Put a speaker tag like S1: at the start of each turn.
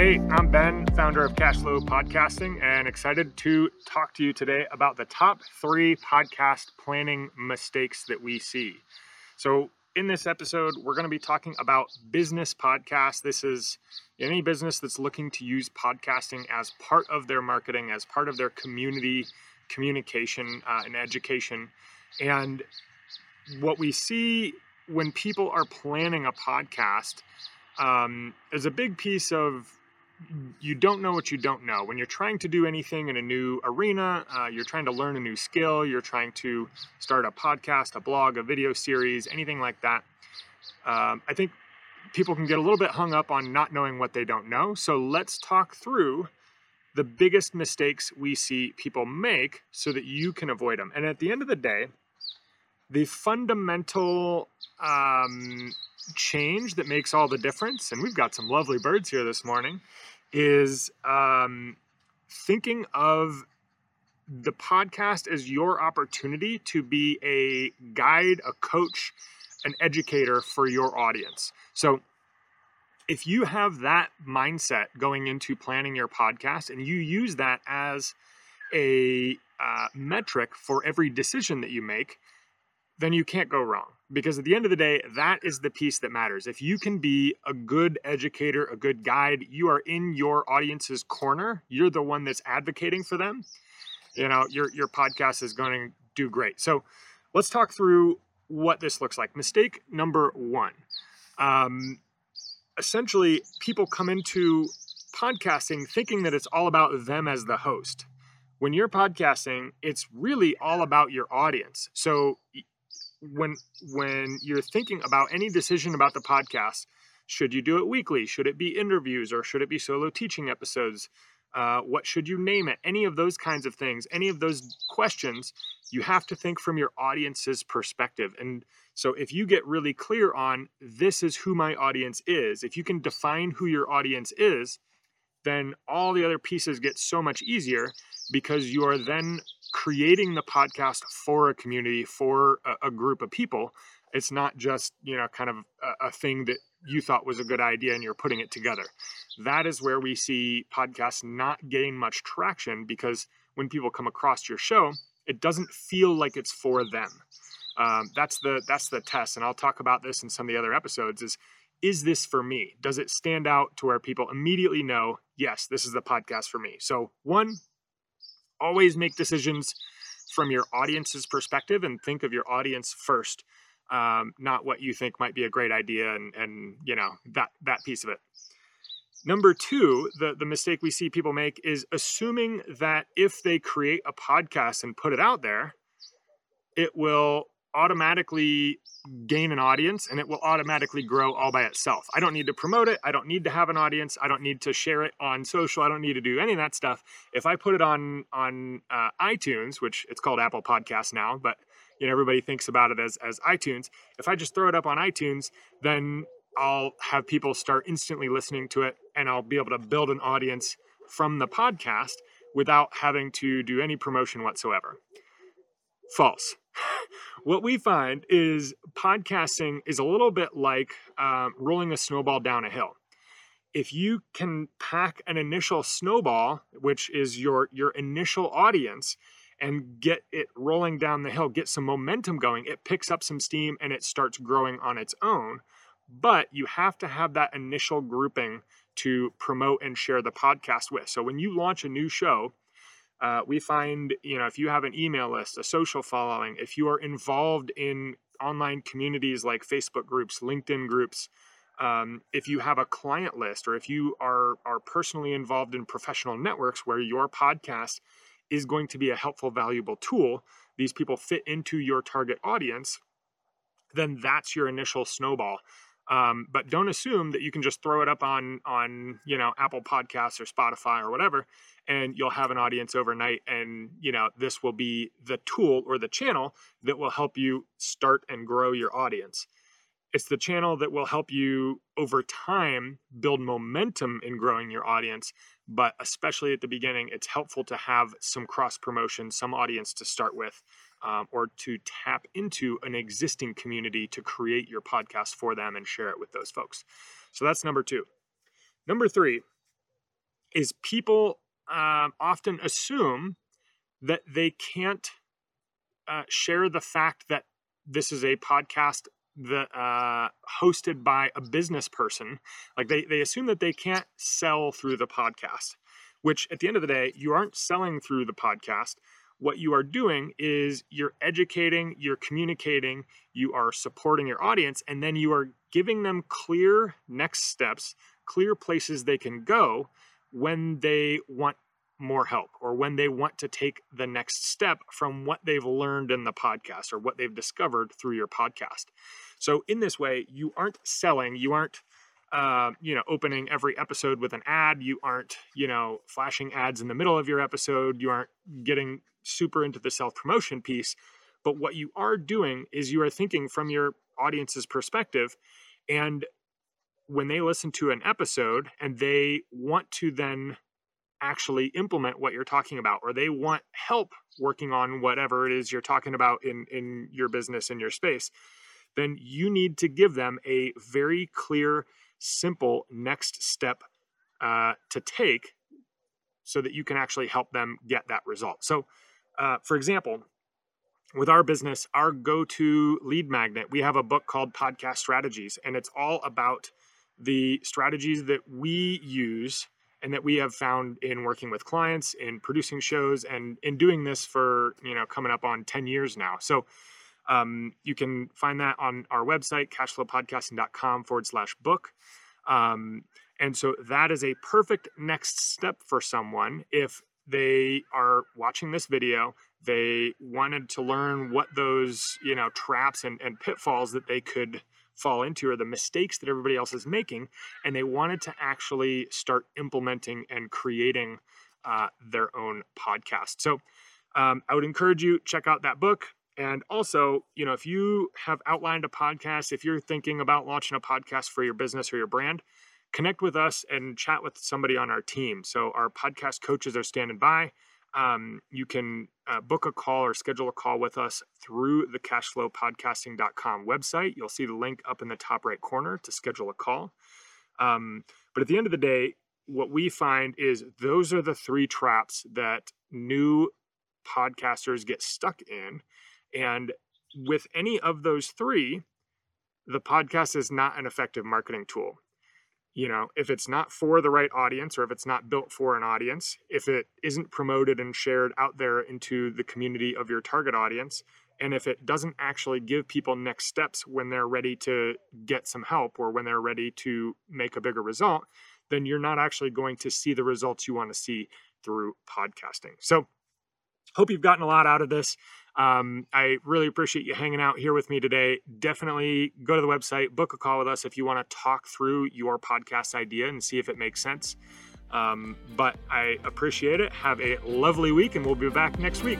S1: Hey, I'm Ben, founder of Cashflow Podcasting, and excited to talk to you today about the top three podcast planning mistakes that we see. So, in this episode, we're going to be talking about business podcasts. This is any business that's looking to use podcasting as part of their marketing, as part of their community communication uh, and education. And what we see when people are planning a podcast um, is a big piece of you don't know what you don't know. When you're trying to do anything in a new arena, uh, you're trying to learn a new skill, you're trying to start a podcast, a blog, a video series, anything like that. Um, I think people can get a little bit hung up on not knowing what they don't know. So let's talk through the biggest mistakes we see people make so that you can avoid them. And at the end of the day, the fundamental um, change that makes all the difference, and we've got some lovely birds here this morning, is um, thinking of the podcast as your opportunity to be a guide, a coach, an educator for your audience. So, if you have that mindset going into planning your podcast and you use that as a uh, metric for every decision that you make, then you can't go wrong. Because at the end of the day, that is the piece that matters. If you can be a good educator, a good guide, you are in your audience's corner, you're the one that's advocating for them, you know, your, your podcast is going to do great. So let's talk through what this looks like. Mistake number one. Um, essentially, people come into podcasting thinking that it's all about them as the host when you're podcasting, it's really all about your audience. So when when you're thinking about any decision about the podcast, should you do it weekly? Should it be interviews or should it be solo teaching episodes? Uh, what should you name it? Any of those kinds of things, any of those questions, you have to think from your audience's perspective. And so, if you get really clear on this is who my audience is, if you can define who your audience is, then all the other pieces get so much easier because you are then creating the podcast for a community, for a, a group of people. It's not just, you know, kind of a, a thing that you thought was a good idea and you're putting it together. That is where we see podcasts not gain much traction because when people come across your show, it doesn't feel like it's for them. Um, that's the that's the test, and I'll talk about this in some of the other episodes. Is is this for me? Does it stand out to where people immediately know, yes, this is the podcast for me? So one, always make decisions from your audience's perspective and think of your audience first um, not what you think might be a great idea and and you know that that piece of it. Number two the the mistake we see people make is assuming that if they create a podcast and put it out there it will automatically gain an audience and it will automatically grow all by itself. I don't need to promote it. I don't need to have an audience. I don't need to share it on social. I don't need to do any of that stuff. If I put it on on uh, iTunes, which it's called Apple Podcasts now, but you know everybody thinks about it as as iTunes. If I just throw it up on iTunes, then I'll have people start instantly listening to it and I'll be able to build an audience from the podcast without having to do any promotion whatsoever. False what we find is podcasting is a little bit like um, rolling a snowball down a hill. If you can pack an initial snowball, which is your your initial audience, and get it rolling down the hill, get some momentum going, it picks up some steam and it starts growing on its own. But you have to have that initial grouping to promote and share the podcast with. So when you launch a new show, uh, we find, you know, if you have an email list, a social following, if you are involved in online communities like Facebook groups, LinkedIn groups, um, if you have a client list, or if you are are personally involved in professional networks where your podcast is going to be a helpful, valuable tool, these people fit into your target audience, then that's your initial snowball. Um, but don't assume that you can just throw it up on on you know Apple Podcasts or Spotify or whatever, and you'll have an audience overnight. And you know this will be the tool or the channel that will help you start and grow your audience. It's the channel that will help you over time build momentum in growing your audience. But especially at the beginning, it's helpful to have some cross promotion, some audience to start with, um, or to tap into an existing community to create your podcast for them and share it with those folks. So that's number two. Number three, is people um, often assume that they can't uh, share the fact that this is a podcast that uh, hosted by a business person. Like they they assume that they can't sell through the podcast, which at the end of the day, you aren't selling through the podcast. What you are doing is you're educating, you're communicating, you are supporting your audience, and then you are giving them clear next steps, clear places they can go when they want more help or when they want to take the next step from what they've learned in the podcast or what they've discovered through your podcast. So, in this way, you aren't selling, you aren't uh, you know, opening every episode with an ad. You aren't, you know, flashing ads in the middle of your episode. You aren't getting super into the self promotion piece. But what you are doing is you are thinking from your audience's perspective. And when they listen to an episode and they want to then actually implement what you're talking about or they want help working on whatever it is you're talking about in in your business in your space then you need to give them a very clear simple next step uh, to take so that you can actually help them get that result so uh, for example with our business our go-to lead magnet we have a book called podcast strategies and it's all about the strategies that we use and that we have found in working with clients in producing shows and in doing this for you know coming up on 10 years now. So um, you can find that on our website cashflowpodcasting.com forward slash book. Um, and so that is a perfect next step for someone if they are watching this video. They wanted to learn what those you know traps and, and pitfalls that they could fall into or the mistakes that everybody else is making and they wanted to actually start implementing and creating uh, their own podcast. So um, i would encourage you check out that book. And also you know if you have outlined a podcast if you're thinking about launching a podcast for your business or your brand connect with us and chat with somebody on our team so our podcast coaches are standing by um, you can uh, book a call or schedule a call with us through the cashflowpodcasting.com website. You'll see the link up in the top right corner to schedule a call. Um, but at the end of the day, what we find is those are the three traps that new podcasters get stuck in. And with any of those three, the podcast is not an effective marketing tool you know if it's not for the right audience or if it's not built for an audience if it isn't promoted and shared out there into the community of your target audience and if it doesn't actually give people next steps when they're ready to get some help or when they're ready to make a bigger result then you're not actually going to see the results you want to see through podcasting. So hope you've gotten a lot out of this um, I really appreciate you hanging out here with me today. Definitely go to the website, book a call with us if you want to talk through your podcast idea and see if it makes sense. Um, but I appreciate it. Have a lovely week, and we'll be back next week.